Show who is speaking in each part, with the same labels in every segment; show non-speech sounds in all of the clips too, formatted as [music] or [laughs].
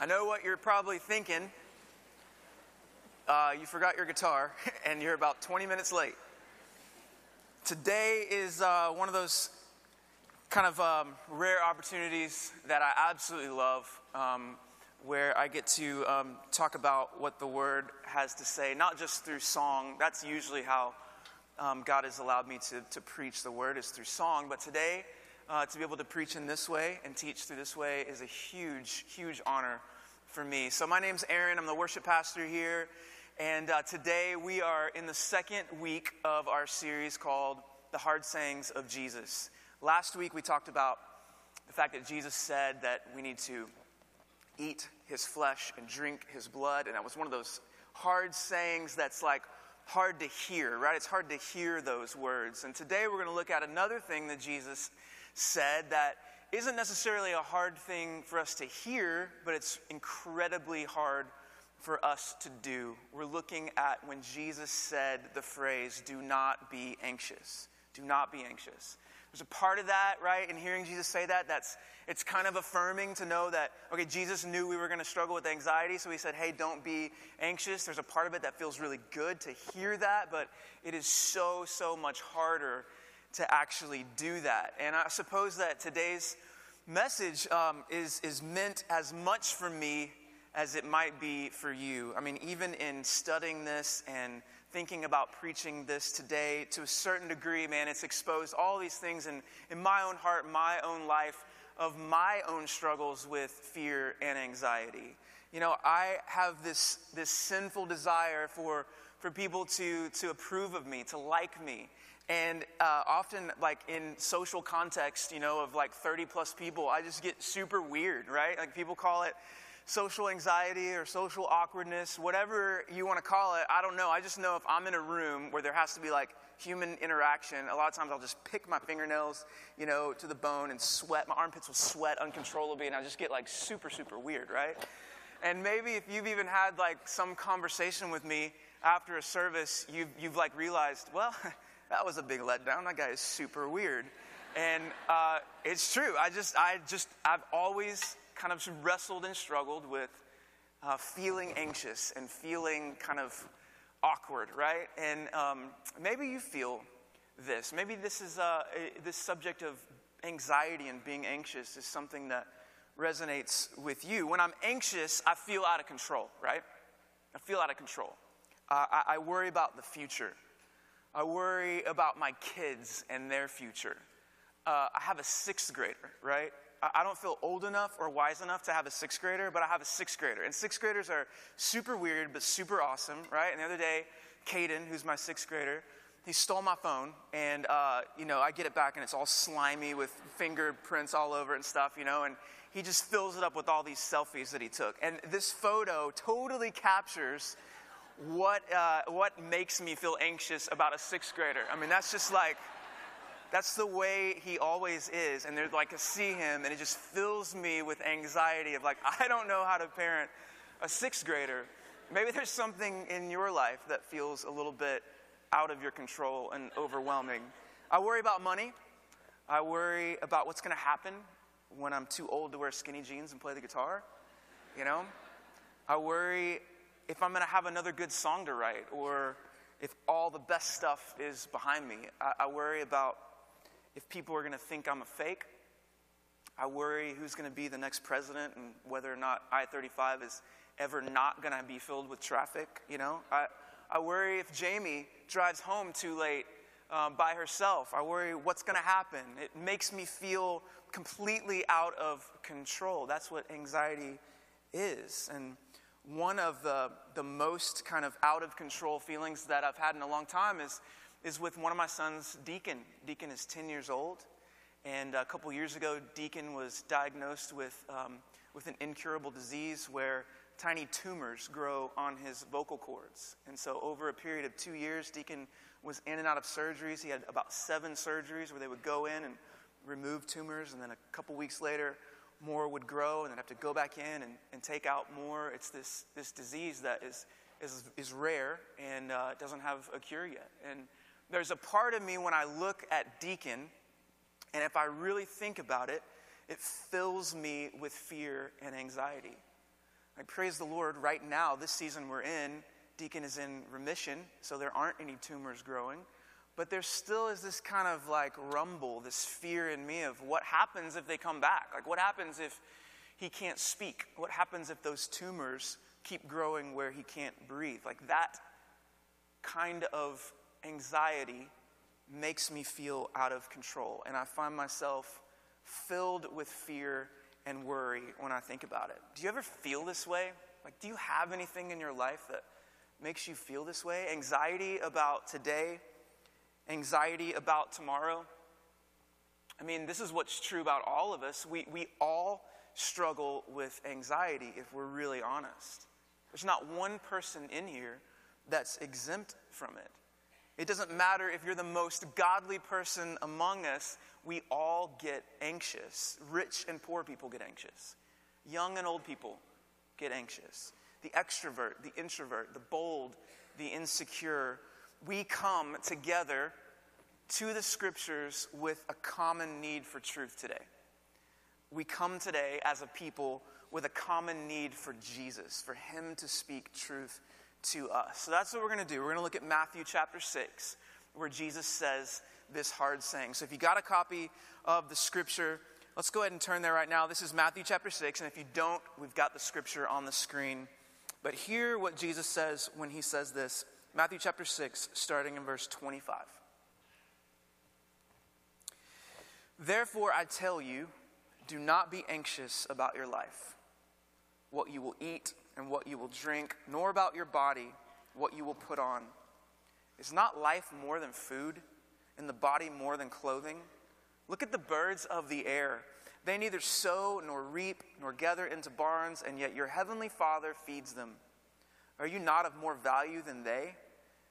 Speaker 1: I know what you're probably thinking. Uh, you forgot your guitar, [laughs] and you're about 20 minutes late. Today is uh, one of those kind of um, rare opportunities that I absolutely love, um, where I get to um, talk about what the Word has to say, not just through song. That's usually how um, God has allowed me to, to preach the Word, is through song. But today, uh, to be able to preach in this way and teach through this way is a huge, huge honor for me. So, my name's Aaron. I'm the worship pastor here. And uh, today we are in the second week of our series called The Hard Sayings of Jesus. Last week we talked about the fact that Jesus said that we need to eat his flesh and drink his blood. And that was one of those hard sayings that's like hard to hear, right? It's hard to hear those words. And today we're going to look at another thing that Jesus said that isn't necessarily a hard thing for us to hear, but it's incredibly hard for us to do. We're looking at when Jesus said the phrase, do not be anxious. Do not be anxious. There's a part of that, right, in hearing Jesus say that, that's it's kind of affirming to know that, okay, Jesus knew we were going to struggle with anxiety, so he said, hey, don't be anxious. There's a part of it that feels really good to hear that, but it is so, so much harder to actually do that. And I suppose that today's message um, is, is meant as much for me as it might be for you. I mean, even in studying this and thinking about preaching this today, to a certain degree, man, it's exposed all these things in, in my own heart, my own life, of my own struggles with fear and anxiety. You know, I have this, this sinful desire for, for people to, to approve of me, to like me. And uh, often, like in social context, you know, of like 30 plus people, I just get super weird, right? Like people call it social anxiety or social awkwardness, whatever you want to call it. I don't know. I just know if I'm in a room where there has to be like human interaction, a lot of times I'll just pick my fingernails, you know, to the bone and sweat. My armpits will sweat uncontrollably, and I just get like super, super weird, right? And maybe if you've even had like some conversation with me after a service, you've, you've like realized, well, [laughs] that was a big letdown. That guy is super weird. And uh, it's true. I just, I just, I've always kind of wrestled and struggled with uh, feeling anxious and feeling kind of awkward, right? And um, maybe you feel this. Maybe this is uh, a, this subject of anxiety and being anxious is something that resonates with you. When I'm anxious, I feel out of control, right? I feel out of control. Uh, I, I worry about the future. I worry about my kids and their future. Uh, I have a sixth grader, right? I don't feel old enough or wise enough to have a sixth grader, but I have a sixth grader. And sixth graders are super weird, but super awesome, right? And the other day, Caden, who's my sixth grader, he stole my phone, and uh, you know, I get it back, and it's all slimy with fingerprints all over and stuff, you know, and he just fills it up with all these selfies that he took. And this photo totally captures what, uh, what makes me feel anxious about a sixth grader. I mean, that's just like, that's the way he always is. And there's like, I see him, and it just fills me with anxiety of like, [laughs] I don't know how to parent a sixth grader. Maybe there's something in your life that feels a little bit out of your control and overwhelming. I worry about money. I worry about what's going to happen when I'm too old to wear skinny jeans and play the guitar. You know? I worry if I'm going to have another good song to write or if all the best stuff is behind me. I, I worry about if people are going to think I'm a fake. I worry who's going to be the next president and whether or not I 35 is ever not going to be filled with traffic. You know, I, I worry if Jamie drives home too late um, by herself. I worry what's going to happen. It makes me feel completely out of control. That's what anxiety is. And one of the, the most kind of out of control feelings that I've had in a long time is, is with one of my sons, Deacon. Deacon is 10 years old. And a couple years ago, Deacon was diagnosed with, um, with an incurable disease where tiny tumors grow on his vocal cords. And so, over a period of two years, Deacon was in and out of surgeries. He had about seven surgeries where they would go in and remove tumors. And then a couple weeks later, more would grow and then have to go back in and, and take out more. It's this, this disease that is, is, is rare and uh, doesn't have a cure yet. And there's a part of me when I look at Deacon, and if I really think about it, it fills me with fear and anxiety. I praise the Lord, right now, this season we're in, Deacon is in remission, so there aren't any tumors growing. But there still is this kind of like rumble, this fear in me of what happens if they come back? Like, what happens if he can't speak? What happens if those tumors keep growing where he can't breathe? Like, that kind of anxiety makes me feel out of control. And I find myself filled with fear and worry when I think about it. Do you ever feel this way? Like, do you have anything in your life that makes you feel this way? Anxiety about today, anxiety about tomorrow. I mean, this is what's true about all of us. We, we all struggle with anxiety if we're really honest. There's not one person in here that's exempt from it. It doesn't matter if you're the most godly person among us, we all get anxious. Rich and poor people get anxious. Young and old people get anxious. The extrovert, the introvert, the bold, the insecure, we come together to the scriptures with a common need for truth today. We come today as a people with a common need for Jesus, for Him to speak truth to us. So that's what we're going to do. We're going to look at Matthew chapter 6, where Jesus says this hard saying. So if you got a copy of the scripture, let's go ahead and turn there right now. This is Matthew chapter 6, and if you don't, we've got the scripture on the screen. But hear what Jesus says when he says this Matthew chapter 6, starting in verse 25. Therefore, I tell you, do not be anxious about your life, what you will eat and what you will drink, nor about your body, what you will put on. Is not life more than food, and the body more than clothing? Look at the birds of the air. They neither sow nor reap nor gather into barns, and yet your heavenly Father feeds them. Are you not of more value than they?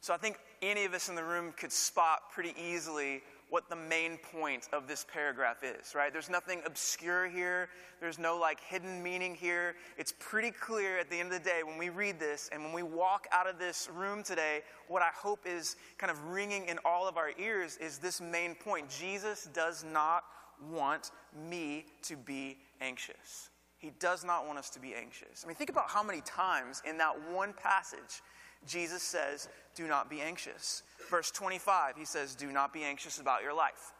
Speaker 1: So I think any of us in the room could spot pretty easily what the main point of this paragraph is, right? There's nothing obscure here. There's no like hidden meaning here. It's pretty clear at the end of the day when we read this and when we walk out of this room today, what I hope is kind of ringing in all of our ears is this main point. Jesus does not want me to be anxious. He does not want us to be anxious. I mean, think about how many times in that one passage Jesus says, Do not be anxious. Verse 25, he says, Do not be anxious about your life.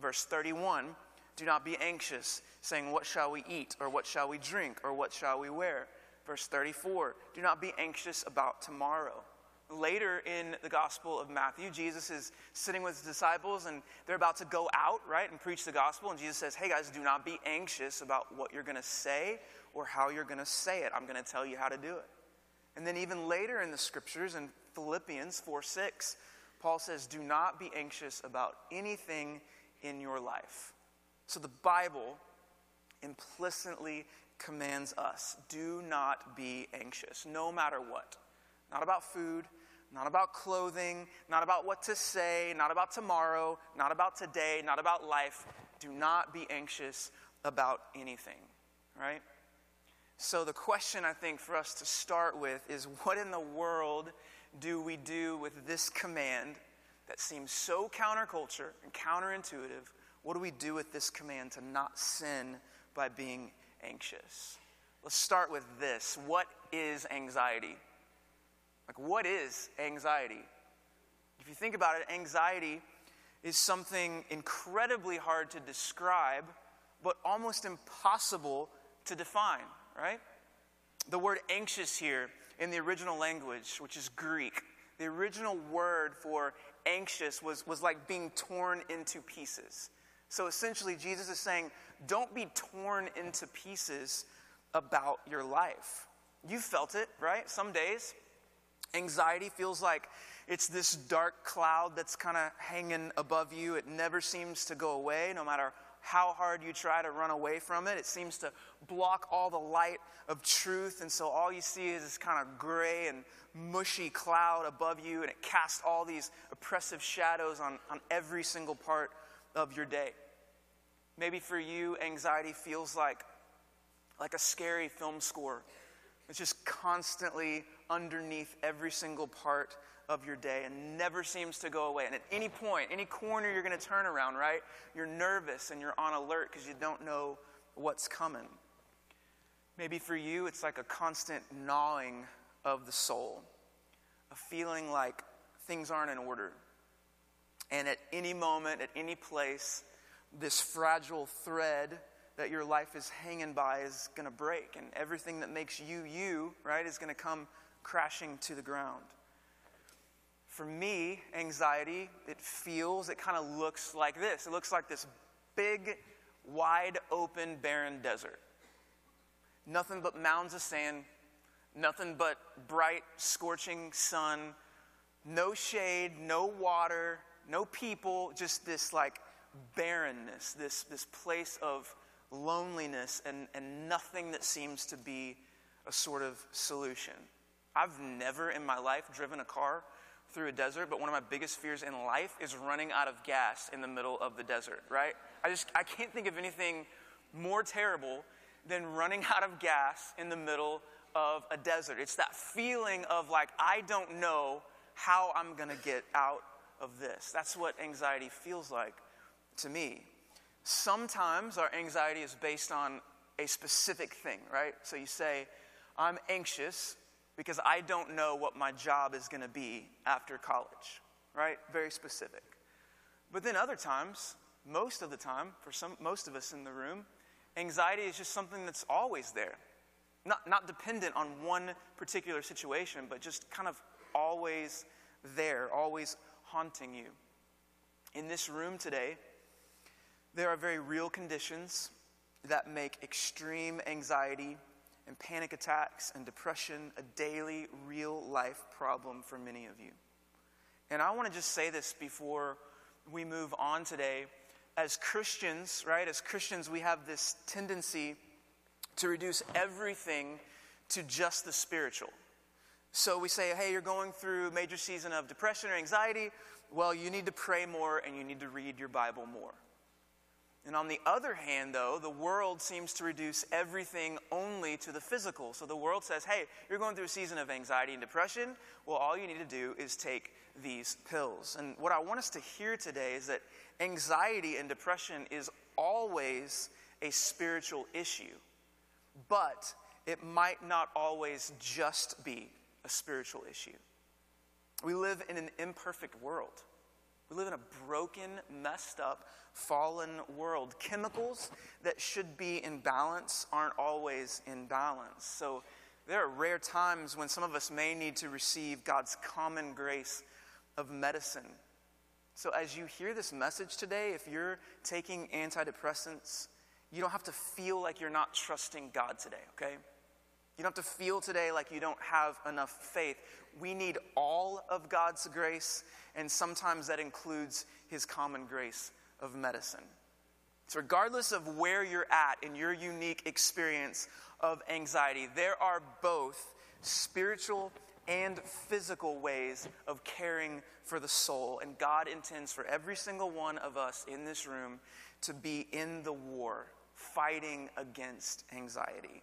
Speaker 1: Verse 31, do not be anxious, saying, What shall we eat? Or what shall we drink? Or what shall we wear? Verse 34, do not be anxious about tomorrow. Later in the Gospel of Matthew, Jesus is sitting with his disciples and they're about to go out, right, and preach the gospel. And Jesus says, Hey guys, do not be anxious about what you're going to say or how you're going to say it. I'm going to tell you how to do it. And then, even later in the scriptures, in Philippians 4 6, Paul says, Do not be anxious about anything in your life. So the Bible implicitly commands us do not be anxious, no matter what. Not about food, not about clothing, not about what to say, not about tomorrow, not about today, not about life. Do not be anxious about anything, right? So, the question I think for us to start with is what in the world do we do with this command that seems so counterculture and counterintuitive? What do we do with this command to not sin by being anxious? Let's start with this. What is anxiety? Like, what is anxiety? If you think about it, anxiety is something incredibly hard to describe, but almost impossible to define, right? The word anxious here in the original language, which is Greek, the original word for anxious was, was like being torn into pieces. So essentially, Jesus is saying, don't be torn into pieces about your life. You felt it, right? Some days, anxiety feels like it's this dark cloud that's kind of hanging above you. It never seems to go away, no matter how hard you try to run away from it. It seems to block all the light of truth, and so all you see is this kind of gray and mushy cloud above you, and it casts all these oppressive shadows on, on every single part of your day. Maybe for you, anxiety feels like, like a scary film score. It's just constantly underneath every single part of your day and never seems to go away. And at any point, any corner you're going to turn around, right? You're nervous and you're on alert because you don't know what's coming. Maybe for you, it's like a constant gnawing of the soul, a feeling like things aren't in order. And at any moment, at any place, this fragile thread that your life is hanging by is going to break, and everything that makes you you, right, is going to come crashing to the ground. For me, anxiety, it feels, it kind of looks like this. It looks like this big, wide open, barren desert. Nothing but mounds of sand, nothing but bright, scorching sun, no shade, no water, no people, just this like barrenness, this, this place of loneliness and, and nothing that seems to be a sort of solution. I've never in my life driven a car through a desert, but one of my biggest fears in life is running out of gas in the middle of the desert, right? I just I can't think of anything more terrible than running [laughs] out of gas in the middle of a desert. It's that feeling of like I don't know how I'm going to get out of this. That's what anxiety feels like to me. Sometimes our anxiety is based on a specific thing, right? So you say, I'm anxious because I don't know what my job is going to be after college, right? Very specific. But then other times, most of the time, for some, most of us in the room, anxiety is just something that's always there. Not, not dependent on one particular situation, but just kind of always there, always haunting you. In this room today, there are very real conditions that make extreme anxiety and panic attacks and depression a daily, real life problem for many of you. And I want to just say this before we move on today. As Christians, right, as Christians, we have this tendency to reduce everything to just the spiritual. So we say, hey, you're going through a major season of depression or anxiety. Well, you need to pray more and you need to read your Bible more. And on the other hand, though, the world seems to reduce everything only to the physical. So the world says, hey, you're going through a season of anxiety and depression. Well, all you need to do is take these pills. And what I want us to hear today is that anxiety and depression is always a spiritual issue, but it might not always just be a spiritual issue. We live in an imperfect world. We live in a broken, messed up, fallen world. Chemicals that should be in balance aren't always in balance. So there are rare times when some of us may need to receive God's common grace of medicine. So as you hear this message today, if you're taking antidepressants, you don't have to feel like you're not trusting God today, okay? You don't have to feel today like you don't have enough faith. We need all of God's grace, and sometimes that includes His common grace of medicine. So, regardless of where you're at in your unique experience of anxiety, there are both spiritual and physical ways of caring for the soul. And God intends for every single one of us in this room to be in the war, fighting against anxiety.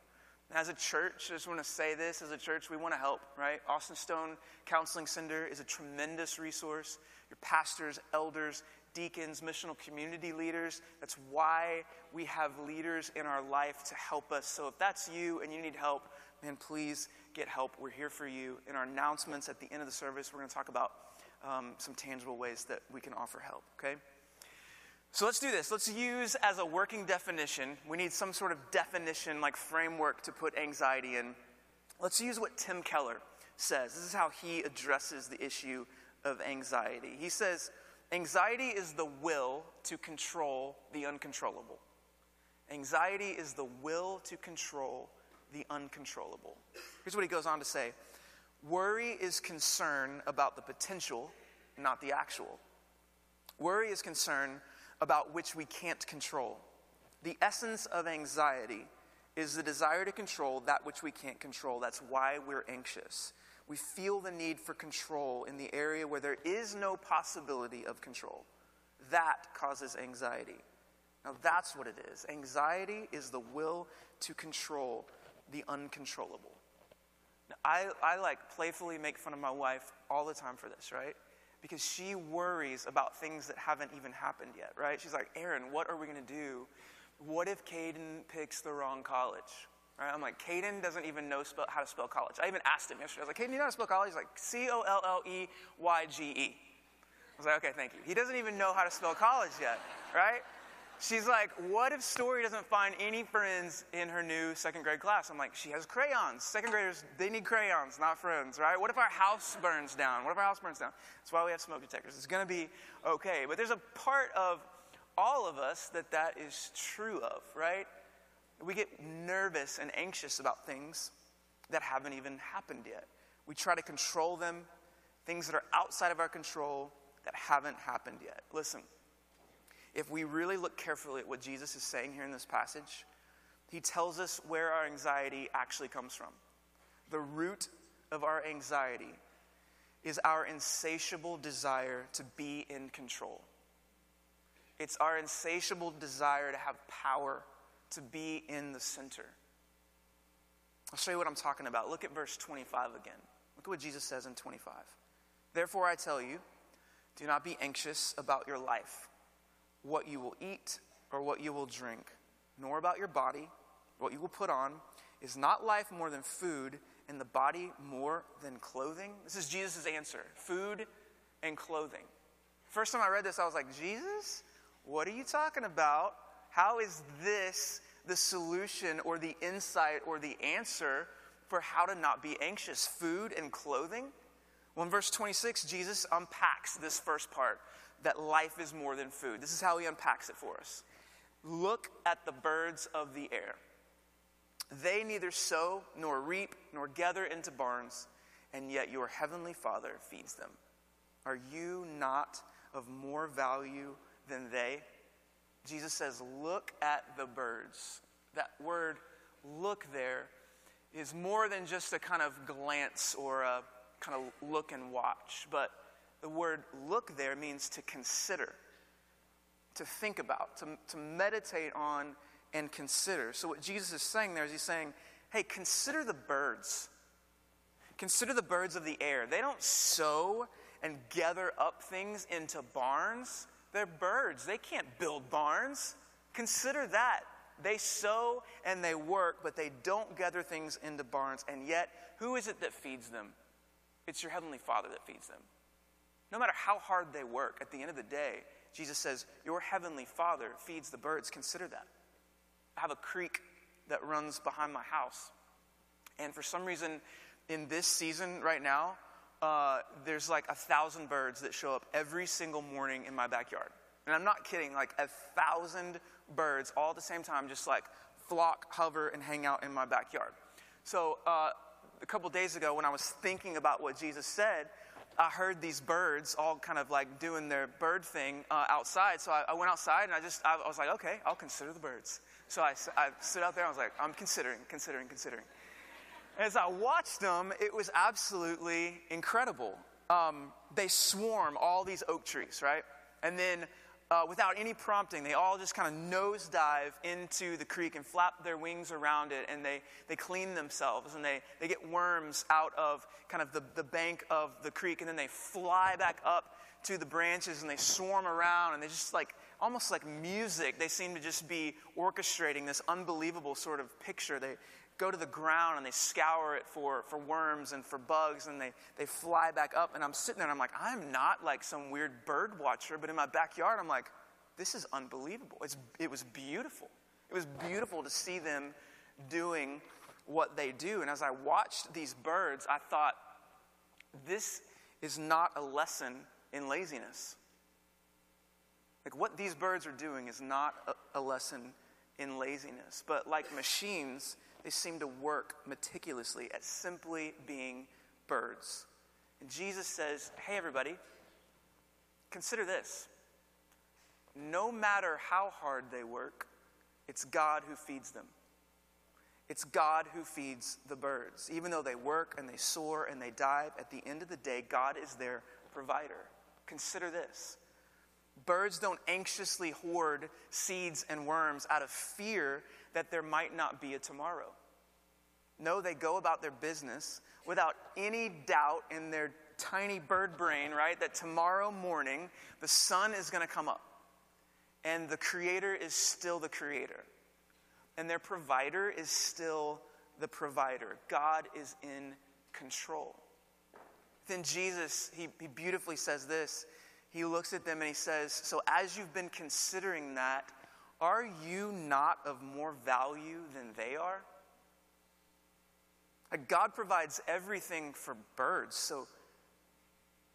Speaker 1: As a church, I just want to say this as a church, we want to help, right? Austin Stone Counseling Center is a tremendous resource. Your pastors, elders, deacons, missional community leaders. That's why we have leaders in our life to help us. So if that's you and you need help, man, please get help. We're here for you. In our announcements at the end of the service, we're going to talk about um, some tangible ways that we can offer help, okay? So let's do this. Let's use as a working definition, we need some sort of definition, like framework to put anxiety in. Let's use what Tim Keller says. This is how he addresses the issue of anxiety. He says, Anxiety is the will to control the uncontrollable. Anxiety is the will to control the uncontrollable. Here's what he goes on to say Worry is concern about the potential, not the actual. Worry is concern about which we can't control. The essence of anxiety is the desire to control that which we can't control. That's why we're anxious. We feel the need for control in the area where there is no possibility of control. That causes anxiety. Now, that's what it is. Anxiety is the will to control the uncontrollable. Now, I, I like playfully make fun of my wife all the time for this, right? Because she worries about things that haven't even happened yet, right? She's like, Aaron, what are we going to do? What if Caden picks the wrong college? Right? I'm like, Caden doesn't even know spell, how to spell college. I even asked him yesterday. I was like, Caden, you know how to spell college? He's like, C O L L E Y G E. I was like, okay, thank you. He doesn't even know how to spell college yet, right? She's like, what if Story doesn't find any friends in her new second grade class? I'm like, she has crayons. Second graders, they need crayons, not friends, right? What if our house burns down? What if our house burns down? That's why we have smoke detectors. It's going to be okay. But there's a part of all of us that that is true of, right? We get nervous and anxious about things that haven't even happened yet. We try to control them, things that are outside of our control that haven't happened yet. Listen, if we really look carefully at what Jesus is saying here in this passage, he tells us where our anxiety actually comes from. The root of our anxiety is our insatiable desire to be in control. It's our insatiable desire to have power, to be in the center. I'll show you what I'm talking about. Look at verse 25 again. Look at what Jesus says in 25. Therefore, I tell you, do not be anxious about your life, what you will eat or what you will drink, nor about your body, what you will put on. Is not life more than food, and the body more than clothing? This is Jesus' answer food and clothing. First time I read this, I was like, Jesus? What are you talking about? How is this the solution or the insight or the answer for how to not be anxious? Food and clothing? Well, in verse 26, Jesus unpacks this first part that life is more than food. This is how he unpacks it for us. Look at the birds of the air. They neither sow nor reap nor gather into barns, and yet your heavenly Father feeds them. Are you not of more value than they? Jesus says, Look at the birds. That word, look there, is more than just a kind of glance or a kind of look and watch. But the word look there means to consider, to think about, to, to meditate on and consider. So, what Jesus is saying there is he's saying, hey, consider the birds. Consider the birds of the air. They don't sow and gather up things into barns. They're birds. They can't build barns. Consider that. They sow and they work, but they don't gather things into barns. And yet, who is it that feeds them? It's your Heavenly Father that feeds them. No matter how hard they work, at the end of the day, Jesus says, Your Heavenly Father feeds the birds. Consider that. I have a creek that runs behind my house. And for some reason, in this season right now, uh, there's like a thousand birds that show up every single morning in my backyard. And I'm not kidding, like a thousand birds all at the same time, just like flock, hover, and hang out in my backyard. So uh, a couple days ago, when I was thinking about what Jesus said, I heard these birds all kind of like doing their bird thing uh, outside. So I, I, went outside and I just, I, I was like, okay, I'll consider the birds. So I, I stood out there and I was like, I'm considering, considering, considering. As I watched them, it was absolutely incredible. Um, they swarm all these oak trees, right? And then, uh, without any prompting, they all just kind of nosedive into the creek and flap their wings around it, and they, they clean themselves, and they, they get worms out of kind of the, the bank of the creek, and then they fly back up to the branches, and they swarm around, and they just like, almost like music, they seem to just be orchestrating this unbelievable sort of picture. They, go to the ground and they scour it for, for worms and for bugs and they, they fly back up. And I'm sitting there and I'm like, I'm not like some weird bird watcher, but in my backyard, I'm like, this is unbelievable. It's, it was beautiful. It was beautiful to see them doing what they do. And as I watched these birds, I thought, this is not a lesson in laziness. Like what these birds are doing is not a, a lesson in laziness, but like machines, they seem to work meticulously at simply being birds. And Jesus says, Hey, everybody, consider this. No matter how hard they work, it's God who feeds them. It's God who feeds the birds. Even though they work and they soar and they dive, at the end of the day, God is their provider. Consider this birds don't anxiously hoard seeds and worms out of fear that there might not be a tomorrow. No, they go about their business without any doubt in their tiny bird brain, right, that tomorrow morning the sun is going to come up and the Creator is still the Creator and their provider is still the provider. God is in control. Then Jesus, he, he beautifully says this. He looks at them and he says, So as you've been considering that, are you not of more value than they are? God provides everything for birds, so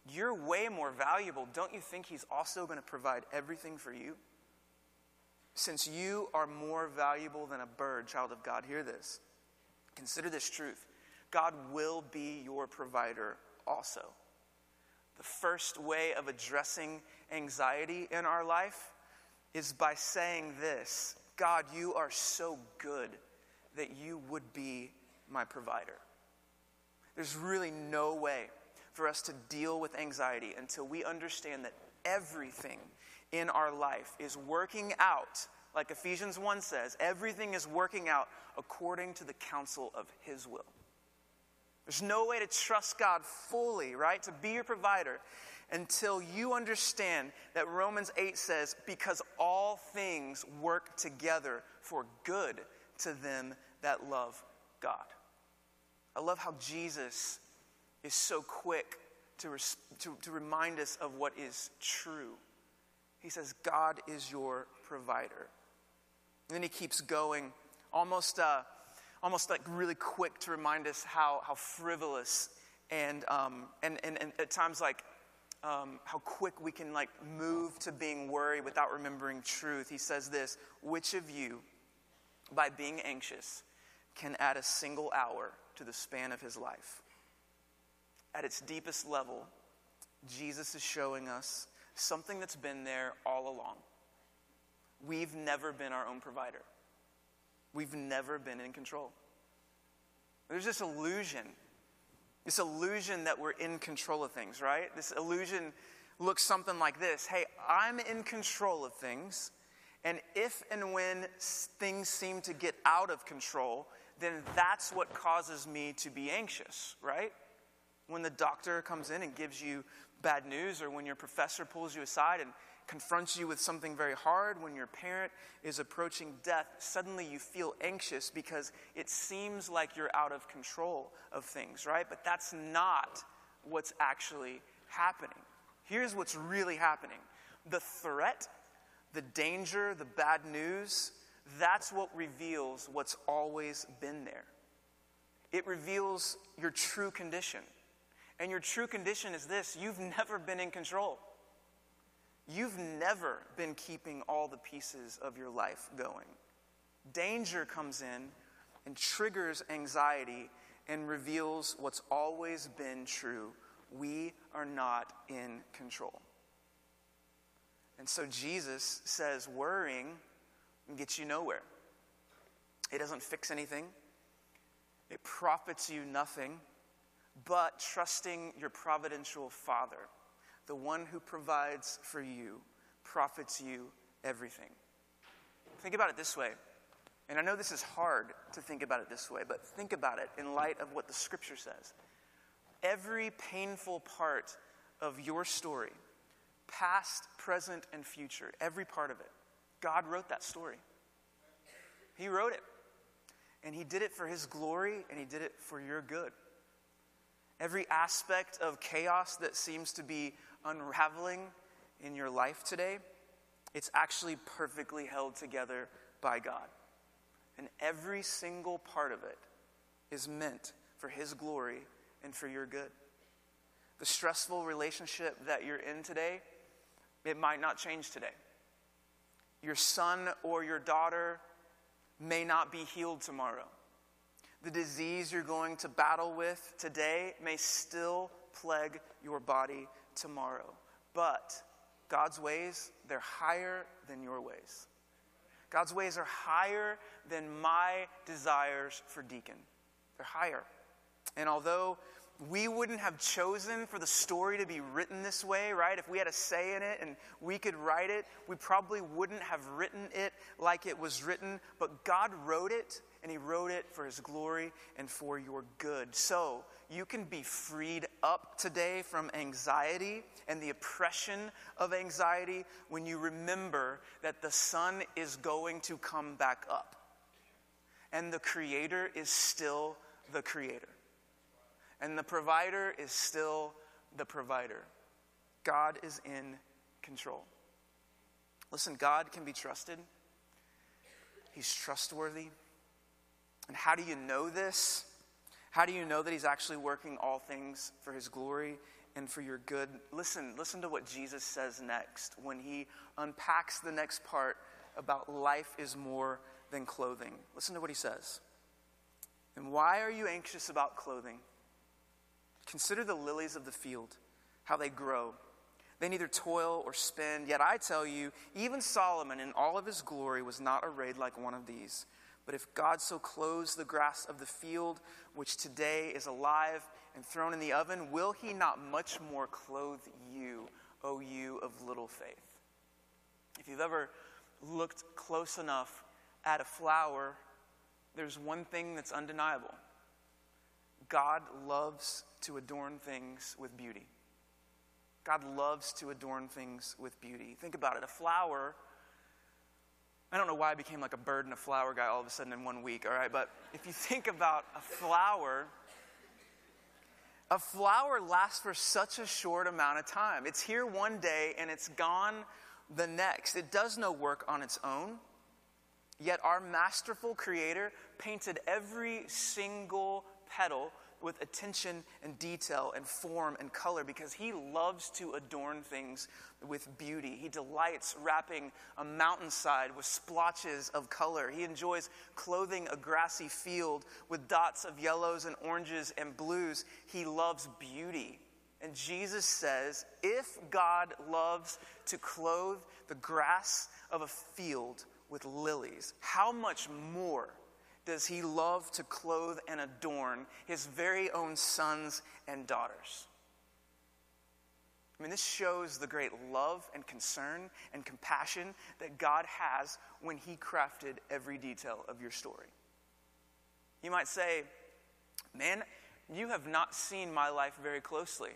Speaker 1: you're way more valuable. Don't you think He's also going to provide everything for you? Since you are more valuable than a bird, child of God, hear this. Consider this truth God will be your provider also. The first way of addressing anxiety in our life is by saying this God, you are so good that you would be my provider. There's really no way for us to deal with anxiety until we understand that everything in our life is working out, like Ephesians 1 says, everything is working out according to the counsel of His will. There's no way to trust God fully, right? To be your provider until you understand that Romans 8 says, because all things work together for good to them that love God. I love how Jesus is so quick to, res- to, to remind us of what is true. He says, God is your provider. And then he keeps going, almost, uh, almost like really quick to remind us how, how frivolous and, um, and, and, and at times like um, how quick we can like move to being worried without remembering truth. He says this, which of you, by being anxious, can add a single hour to the span of his life? At its deepest level, Jesus is showing us something that's been there all along. We've never been our own provider, we've never been in control. There's this illusion, this illusion that we're in control of things, right? This illusion looks something like this Hey, I'm in control of things, and if and when things seem to get out of control, then that's what causes me to be anxious, right? When the doctor comes in and gives you bad news, or when your professor pulls you aside and confronts you with something very hard, when your parent is approaching death, suddenly you feel anxious because it seems like you're out of control of things, right? But that's not what's actually happening. Here's what's really happening the threat, the danger, the bad news, that's what reveals what's always been there. It reveals your true condition. And your true condition is this you've [laughs] never been in control. You've never been keeping all the pieces of your life going. Danger comes in and triggers anxiety and reveals what's always been true. We are not in control. And so Jesus says worrying gets you nowhere. It doesn't fix anything, it profits you nothing but trusting your providential Father, the one who provides for you, profits you everything. Think about it this way. And I know this is hard to think about it this way, but think about it in light of what the scripture says. Every painful part of your story, past, present, and future, every part of it, God wrote that story. He wrote it. And He did it for His glory, and He did it for your good. Every aspect of chaos that seems to be unraveling in your life today, it's actually perfectly held together by God. And every single part of it is meant for His glory and for your good. The stressful relationship that you're in today, it might not change today. Your son or your daughter may not be healed tomorrow. The disease you're going to battle with today may still plague your body tomorrow. But God's ways, they're higher than your ways. God's ways are higher than my desires for Deacon. They're higher. And although we wouldn't have chosen for the story to be written this way, right? If we had a say in it and we could write it, we probably wouldn't have written it like it was written. But God wrote it, and He wrote it for His glory and for your good. So you can be freed up today from anxiety and the oppression of anxiety when you remember that the sun is going to come back up. And the Creator is still the Creator. And the provider is still the provider. God is in control. Listen, God can be trusted, He's trustworthy. And how do you know this? How do you know that He's actually working all things for His glory and for your good? Listen, listen to what Jesus says next when He unpacks the next part about life is more than clothing. Listen to what He says. And why are you anxious about clothing? Consider the lilies of the field, how they grow. They neither toil or spin. Yet I tell you, even Solomon in all of his glory was not arrayed like one of these. But if God so clothes the grass of the field, which today is alive and thrown in the oven, will he not much more clothe you, O you of little faith? If you've ever looked close enough at a flower, there's one thing that's undeniable God loves to adorn things with beauty. God loves to adorn things with beauty. Think about it. A flower, I don't know why I became like a bird and a flower guy all of a sudden in one week, all right? But if you think about a flower, a flower lasts for such a short amount of time. It's here one day and it's gone the next. It does no work on its own. Yet our masterful creator painted every single petal with attention and detail and form and color because he loves to adorn things with beauty. He delights wrapping a mountainside with splotches of color. He enjoys clothing a grassy field with dots of yellows and oranges and blues. He loves beauty. And Jesus says, if God loves to clothe the grass of a field with lilies, how much more? Does he love to clothe and adorn his very own sons and daughters. I mean, this shows the great love and concern and compassion that God has when he crafted every detail of your story. You might say, Man, you have not seen my life very closely.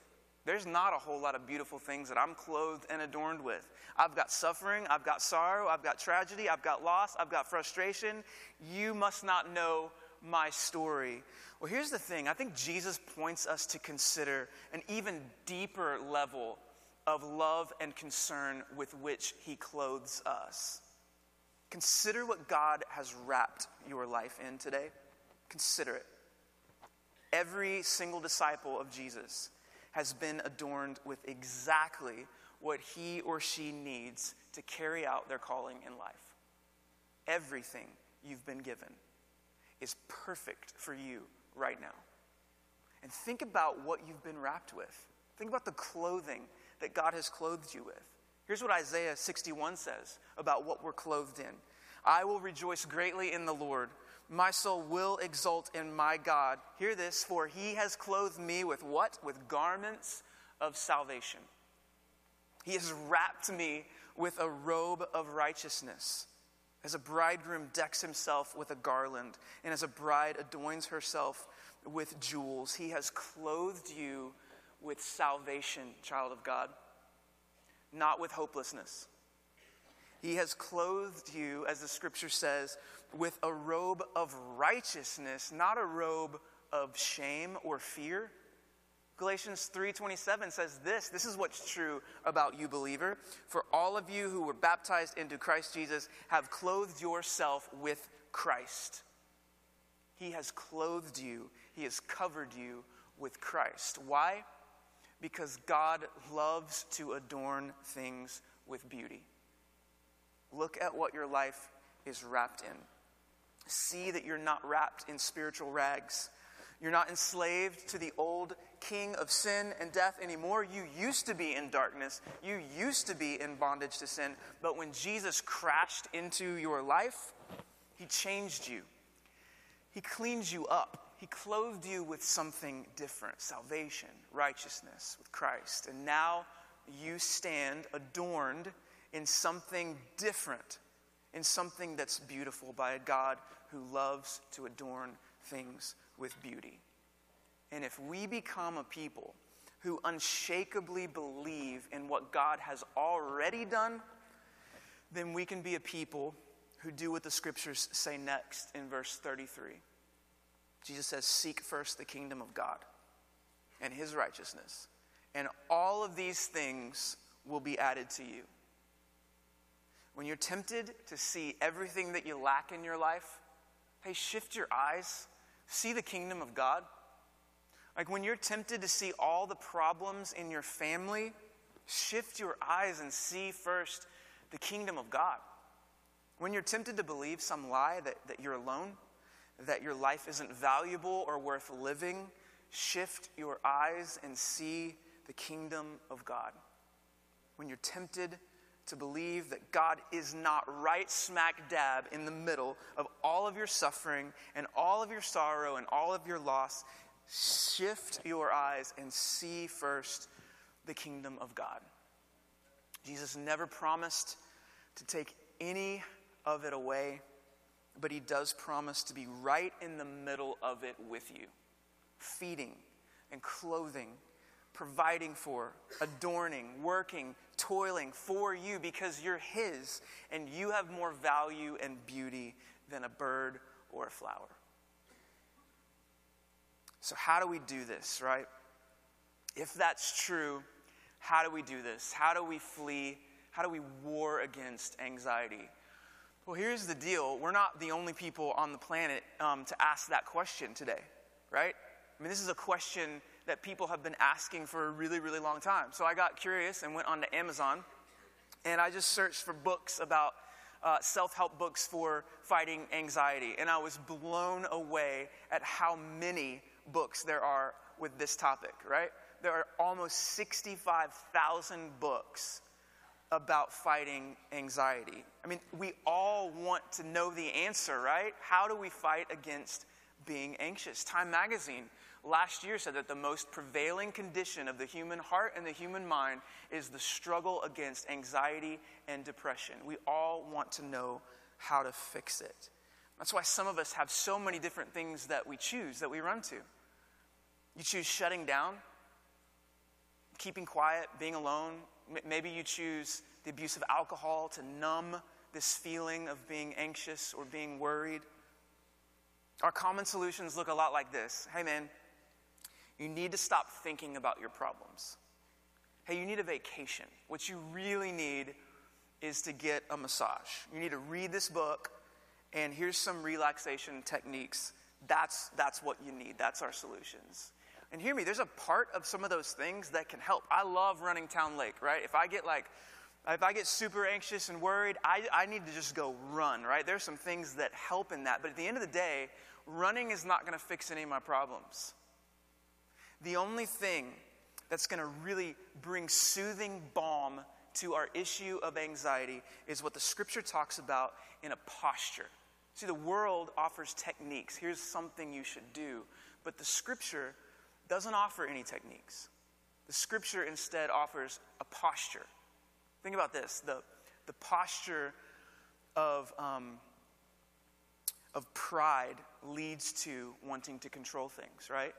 Speaker 1: There's not a whole lot of beautiful things that I'm clothed and adorned with. I've got suffering, I've got sorrow, I've got tragedy, I've got loss, I've got frustration. You must not know my story. Well, here's the thing I think Jesus points us to consider an even deeper level of love and concern with which he clothes us. Consider what God has wrapped your life in today. Consider it. Every single disciple of Jesus has been adorned with exactly what he or she needs to carry out their calling in life. Everything you've been given is perfect for you right now. And think about what you've been wrapped with. Think about the clothing that God has clothed you with. Here's what Isaiah 61 says about what we're clothed in I will rejoice greatly in the Lord. My soul will exult in my God. Hear this, for he has clothed me with what? With garments of salvation. He has wrapped me with a robe of righteousness. As a bridegroom decks himself with a garland, and as a bride adorns herself with jewels, he has clothed you with salvation, child of God, not with hopelessness. He has clothed you, as the scripture says, with a robe of righteousness, not a robe of shame or fear. Galatians 3:27 says this, this is what's true about you believer, for all of you who were baptized into Christ Jesus have clothed yourself with Christ. He has clothed you, He has covered you with Christ. Why? Because God loves to adorn things with beauty. Look at what your life is wrapped in. See that you're not wrapped in spiritual rags. You're not enslaved to the old king of sin and death anymore. You used to be in darkness. You used to be in bondage to sin. But when Jesus crashed into your life, he changed you. He cleaned you up. He clothed you with something different salvation, righteousness with Christ. And now you stand adorned in something different, in something that's beautiful by a God who loves to adorn things with beauty. And if we become a people who unshakably believe in what God has already done, then we can be a people who do what the scriptures say next in verse 33. Jesus says, Seek first the kingdom of God and his righteousness, and all of these things will be added to you. When you're tempted to see everything that you lack in your life, hey, shift your eyes see the kingdom of God? Like when you're tempted to see all the problems in your family, shift your eyes and see first the kingdom of God. When you're tempted to believe some lie that, that you're alone, that your life isn't valuable or worth living, shift your eyes and see the kingdom of God. When you're tempted to believe that God is not right smack dab in the middle of all of your suffering and all of your sorrow and all of your loss. Shift your eyes and see first the kingdom of God. Jesus never promised to take any of it away, but he does promise to be right in the middle of it with you, feeding and clothing providing for, adorning, working, toiling for you because you're His and you have more value and beauty than a bird or a flower. So, how do we do this, right? If that's true, how do we do this? How do we flee? How do we war against anxiety? Well, here's the deal we're not the only people on the planet um, to ask that question today, right? I mean, this is a question that people have been asking for a really, really long time. So I got curious and went onto Amazon and I just searched for books about uh, self help books for fighting anxiety. And I was blown away at how many books there are with this topic, right? There are almost 65,000 books about fighting anxiety. I mean, we all want to know the answer, right? How do we fight against being anxious? Time magazine last year said that the most prevailing condition of the human heart and the human mind is the struggle against anxiety and depression. We all want to know how to fix it. That's why some of us have so many different things that we choose, that we run to. You choose shutting down, keeping quiet, being alone. Maybe you choose the abuse of alcohol to numb this feeling of being anxious or being worried. Our common solutions look a lot like this Hey, man, you need to stop thinking about your problems. Hey, you need a vacation. What you really need is to get a massage. You need to read this book, and here's some relaxation techniques. That's, that's what you need. That's our solutions. And hear me, there's a part of some of those things that can help. I love running Town Lake, right? If I get like, if I get super anxious and worried, I, I need to just go run, right? There's some things that help in that. But at the end of the day, running is not going to fix any of my problems. The only thing that's going to really bring soothing balm to our issue of anxiety is what the scripture talks about in a posture. See, the world offers techniques. Here's something you should do. But the scripture doesn't offer any techniques. The scripture instead offers a posture. Think about this the, the posture of, um, of pride leads to wanting to control things, right?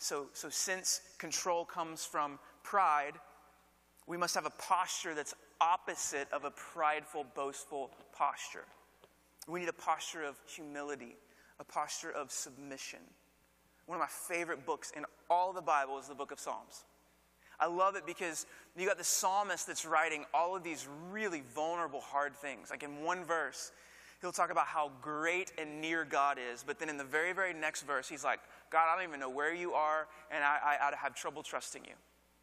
Speaker 1: So, so since control comes from pride, we must have a posture that's opposite of a prideful, boastful posture. We need a posture of humility, a posture of submission. One of my favorite books in all the Bible is the book of Psalms. I love it because you got the psalmist that's writing all of these really vulnerable, hard things. Like in one verse, he'll talk about how great and near God is. But then in the very, very next verse, he's like, God, I don't even know where you are, and I, I, I have trouble trusting you.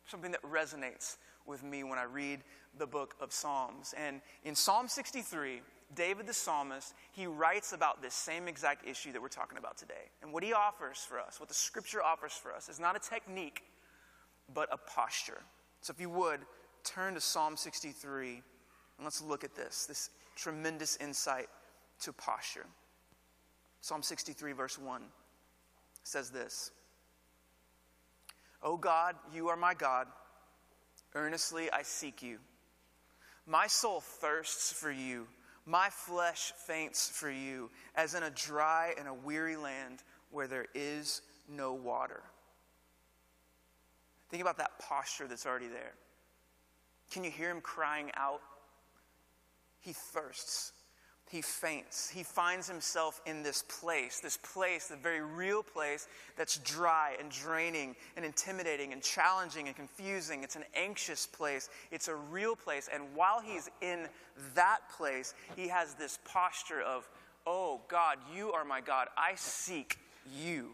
Speaker 1: Something that resonates with me when I read the book of Psalms. And in Psalm 63, David the psalmist, he writes about this same exact issue that we're talking about today. And what he offers for us, what the scripture offers for us, is not a technique, but a posture. So if you would, turn to Psalm 63 and let's look at this, this tremendous insight to posture. Psalm 63, verse 1 says this O God, you are my God. Earnestly I seek you. My soul thirsts for you. My flesh faints for you, as in a dry and a weary land where there is no water. Think about that posture that's already there. Can you hear him crying out? He thirsts. He faints. He finds himself in this place, this place, the very real place that's dry and draining and intimidating and challenging and confusing. It's an anxious place. It's a real place. And while he's in that place, he has this posture of, Oh God, you are my God. I seek you.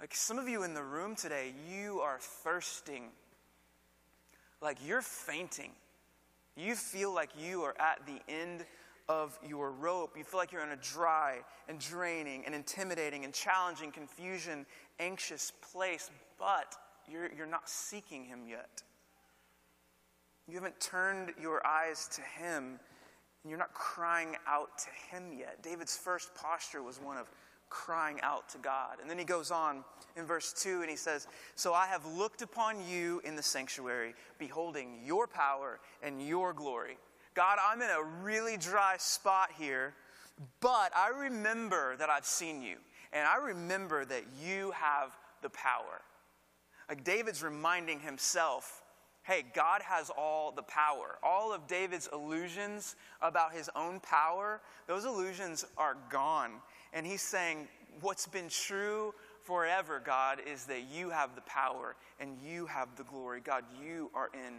Speaker 1: Like some of you in the room today, you are thirsting. Like you're fainting. You feel like you are at the end of your rope. You feel like you're in a dry and draining and intimidating and challenging, confusion, anxious place, but you're, you're not seeking Him yet. You haven't turned your eyes to Him, and you're not crying out to Him yet. David's first posture was one of crying out to God. And then he goes on in verse 2 and he says, So I have looked upon you in the sanctuary, beholding your power and your glory. God, I'm in a really dry spot here, but I remember that I've seen you, and I remember that you have the power. Like David's reminding himself, hey, God has all the power. All of David's illusions about his own power, those illusions are gone. And he's saying, what's been true forever, God, is that you have the power and you have the glory. God, you are in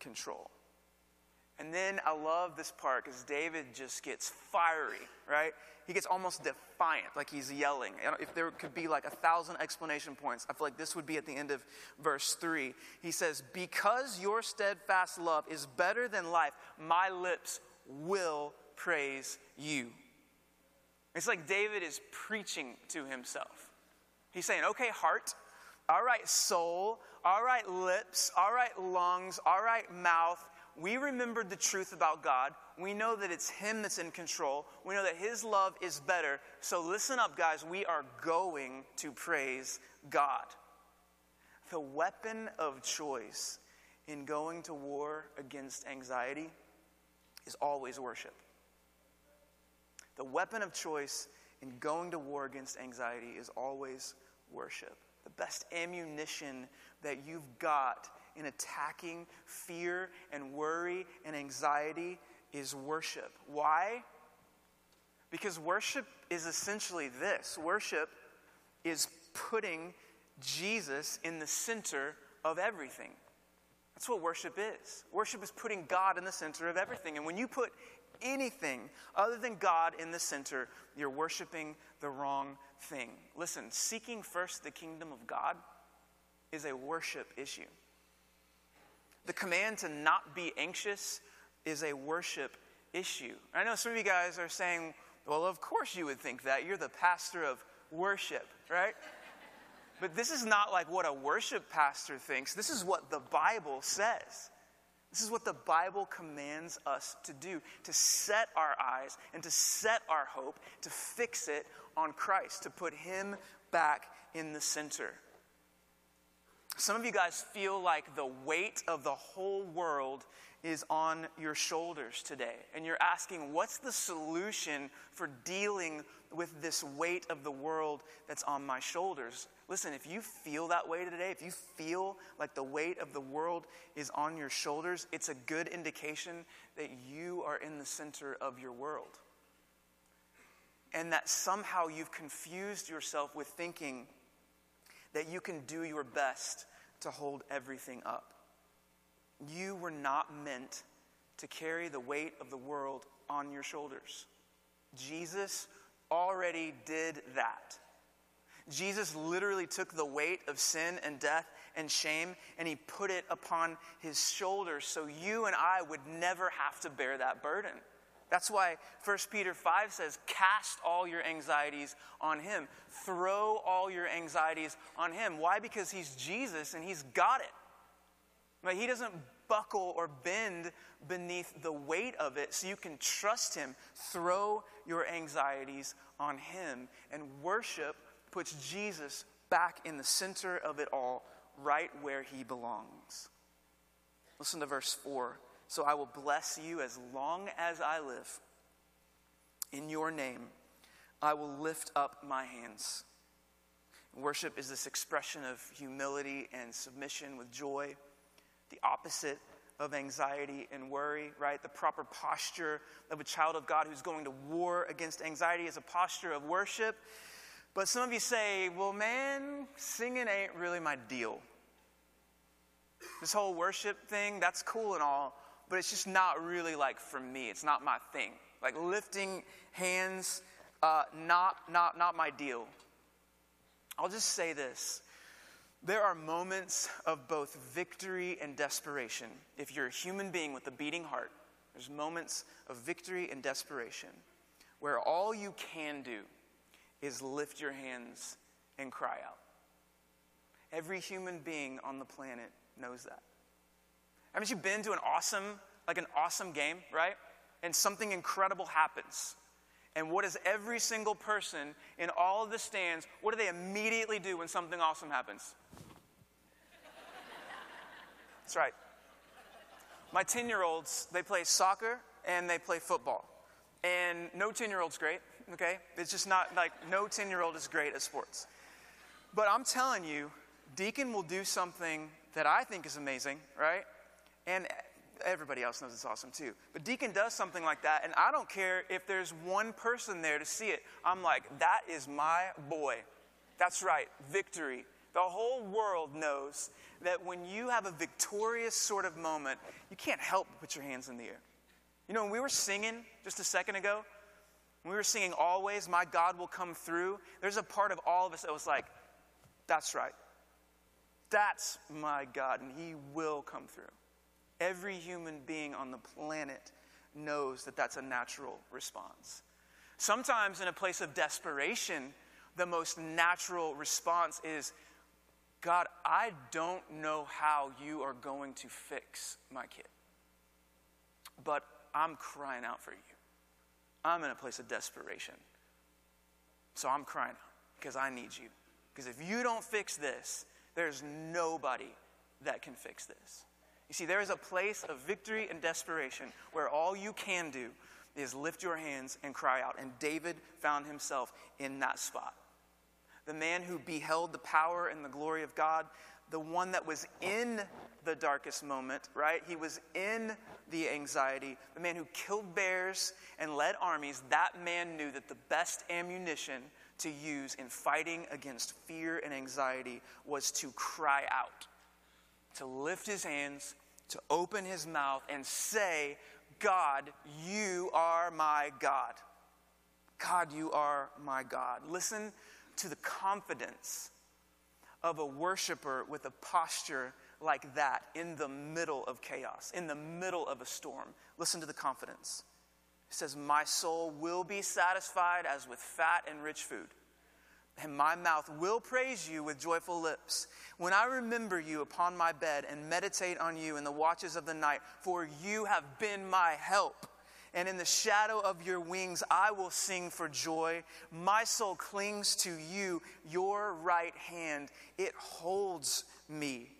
Speaker 1: control. And then I love this part because David just gets fiery, right? He gets almost defiant, like he's yelling. If there could be like a thousand explanation points, I feel like this would be at the end of verse 3. He says, Because your steadfast love is better than life, my lips will praise you. It's like David is preaching to himself. He's saying, Okay, heart, all right, soul, all right, lips, all right, lungs, all right, mouth we remembered the truth about God. We know that it's Him that's in control. We know that His love is better. So listen up, guys. We are going to praise God. The weapon of choice in going to war against anxiety is always worship. The weapon of choice in going to war against anxiety is always worship. The best ammunition that you've got in attacking fear and worry and anxiety is worship. Why? Because worship is essentially this worship is putting Jesus in the center of everything. That's what worship is. Worship is putting God in the center of everything. And when you put anything other than God in the center, you're worshiping the wrong thing. Listen, seeking first the kingdom of God is a worship issue. The command to not be anxious is a worship issue. I know some of you guys are saying, well, of course you would think that. You're the pastor of worship, right? [laughs] But this is not like what a worship pastor thinks. This is what the Bible says. This is what the Bible commands us to do to set our eyes and to set our hope, to fix it on Christ, to put Him back in the center. Some of you guys feel like the weight of the whole world is on your shoulders today. And you're asking, what's the solution for dealing with this weight of the world that's on my shoulders? Listen, if you feel that way today, if you feel like the weight of the world is on your shoulders, it's a good indication that you are in the center of your world. And that somehow you've confused yourself with thinking that you can do your best to hold everything up. You were not meant to carry the weight of the world on your shoulders. Jesus already did that. Jesus literally took the weight of sin and death and shame and he put it upon his shoulders so you and I would never have to bear that burden. That's why 1 Peter 5 says, Cast all your anxieties on him. Throw all your anxieties on him. Why? Because he's Jesus and he's got it. But he doesn't buckle or bend beneath the weight of it, so you can trust him. Throw your anxieties on him. And worship puts Jesus back in the center of it all, right where he belongs. Listen to verse 4. So I will bless you as long as I live. In your name, I will lift up my hands. Worship is this expression of humility and submission with joy, the opposite of anxiety and worry, right? The proper posture of a child of God who's going to war against anxiety is a posture of worship. But some of you say, well, man, singing ain't really my deal. This whole worship thing, that's cool and all, but it's just not really like for me. It's not my thing. Like lifting hands, uh, not, not, not my deal. I'll just say this. There are moments of both victory and desperation. If you're a human being with a beating heart, there's moments of victory and desperation where all you can do is lift your hands and cry out. Every human being on the planet knows that. Haven't you been to an awesome, like an awesome game, right? And something incredible happens. And what does every single person in all of the stands, what do they immediately do when something awesome happens? That's right. My 10 year olds, they play soccer and they play football. And no 10 year old's great okay? It's just not like no 10 year old is great at sports. But I'm telling you, Deacon will do something that I think is amazing, right? And everybody else knows it's awesome too. But Deacon does something like that, and I don't care if there's one person there to see it. I'm like, that is my boy. That's right, victory. The whole world knows that when you have a victorious sort of moment, you can't help but put your hands in the air. You know, when we were singing just a second ago, when we were singing Always, My God Will Come Through, there's a part of all of us that was like, That's right. That's my God, and He will come through. Every human being on the planet knows that that's a natural response. Sometimes, in a place of desperation, the most natural response is, God, I don't know how you are going to fix my kid, but I'm crying out for you. I'm in a place of desperation. So I'm crying out because I need you. Because if you don't fix this, there's nobody that can fix this. You see, there is a place of victory and desperation where all you can do is lift your hands and cry out. And David found himself in that spot. The man who beheld the power and the glory of God, the one that was in the darkest moment, right? He was in the anxiety, the man who killed bears and led armies, that man knew that the best ammunition to use in fighting against fear and anxiety was to cry out, to lift his hands, to open his mouth and say, God, you are my God. God, you are my God. Listen to the confidence of a worshiper with a posture like that in the middle of chaos, in the middle of a storm. Listen to the confidence. It says, My soul will be satisfied as with fat and rich food, and my mouth will praise you with joyful lips. When I remember you upon my bed and meditate on you in the watches of the night, for you have been my help. And in the shadow of your wings, I will sing for joy. My soul clings to you, your right hand, it holds me.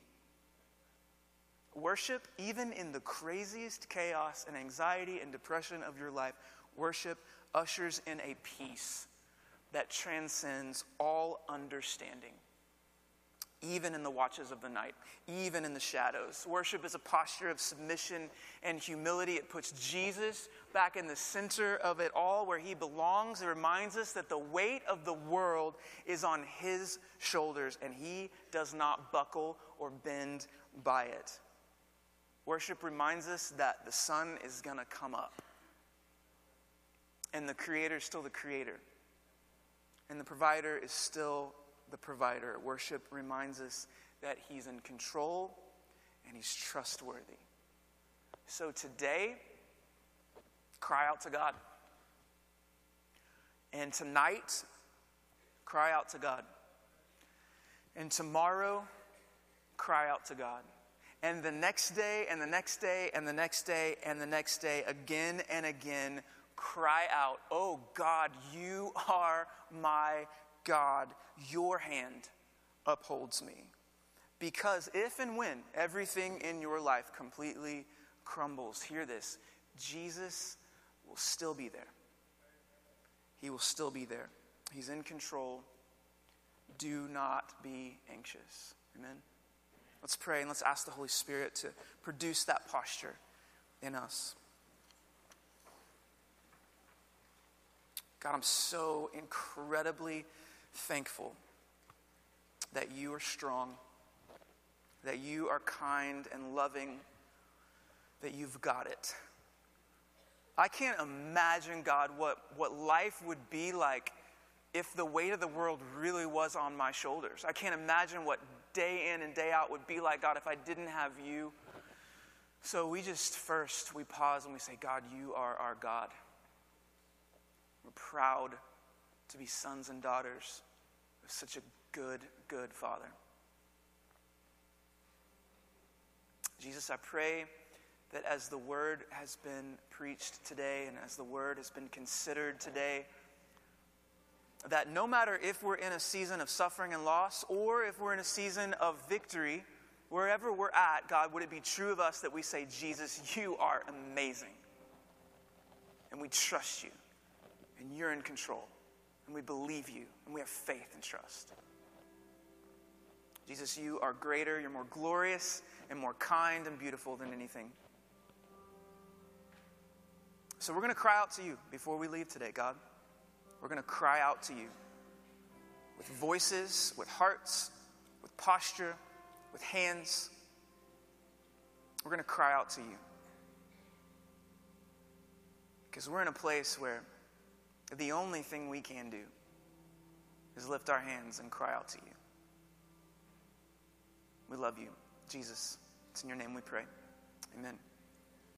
Speaker 1: Worship, even in the craziest chaos and anxiety and depression of your life, worship ushers in a peace that transcends all understanding, even in the watches of the night, even in the shadows. Worship is a posture of submission and humility. It puts Jesus back in the center of it all where he belongs. It reminds us that the weight of the world is on his shoulders and he does not buckle or bend by it. Worship reminds us that the sun is going to come up. And the creator is still the creator. And the provider is still the provider. Worship reminds us that he's in control and he's trustworthy. So today, cry out to God. And tonight, cry out to God. And tomorrow, cry out to God. And the next day, and the next day, and the next day, and the next day, again and again, cry out, Oh God, you are my God. Your hand upholds me. Because if and when everything in your life completely crumbles, hear this Jesus will still be there. He will still be there. He's in control. Do not be anxious. Amen. Let's pray and let's ask the Holy Spirit to produce that posture in us. God, I'm so incredibly thankful that you are strong, that you are kind and loving, that you've got it. I can't imagine, God, what, what life would be like if the weight of the world really was on my shoulders. I can't imagine what day in and day out would be like, God, if I didn't have you. So we just first, we pause and we say, God, you are our God. We're proud to be sons and daughters of such a good, good Father. Jesus, I pray that as the word has been preached today and as the word has been considered today, that no matter if we're in a season of suffering and loss or if we're in a season of victory, wherever we're at, God, would it be true of us that we say, Jesus, you are amazing. And we trust you, and you're in control, and we believe you, and we have faith and trust. Jesus, you are greater, you're more glorious, and more kind and beautiful than anything. So we're going to cry out to you before we leave today, God. We're going to cry out to you with voices, with hearts, with posture, with hands. We're going to cry out to you. Because we're in a place where the only thing we can do is lift our hands and cry out to you. We love you. Jesus, it's in your name we pray. Amen.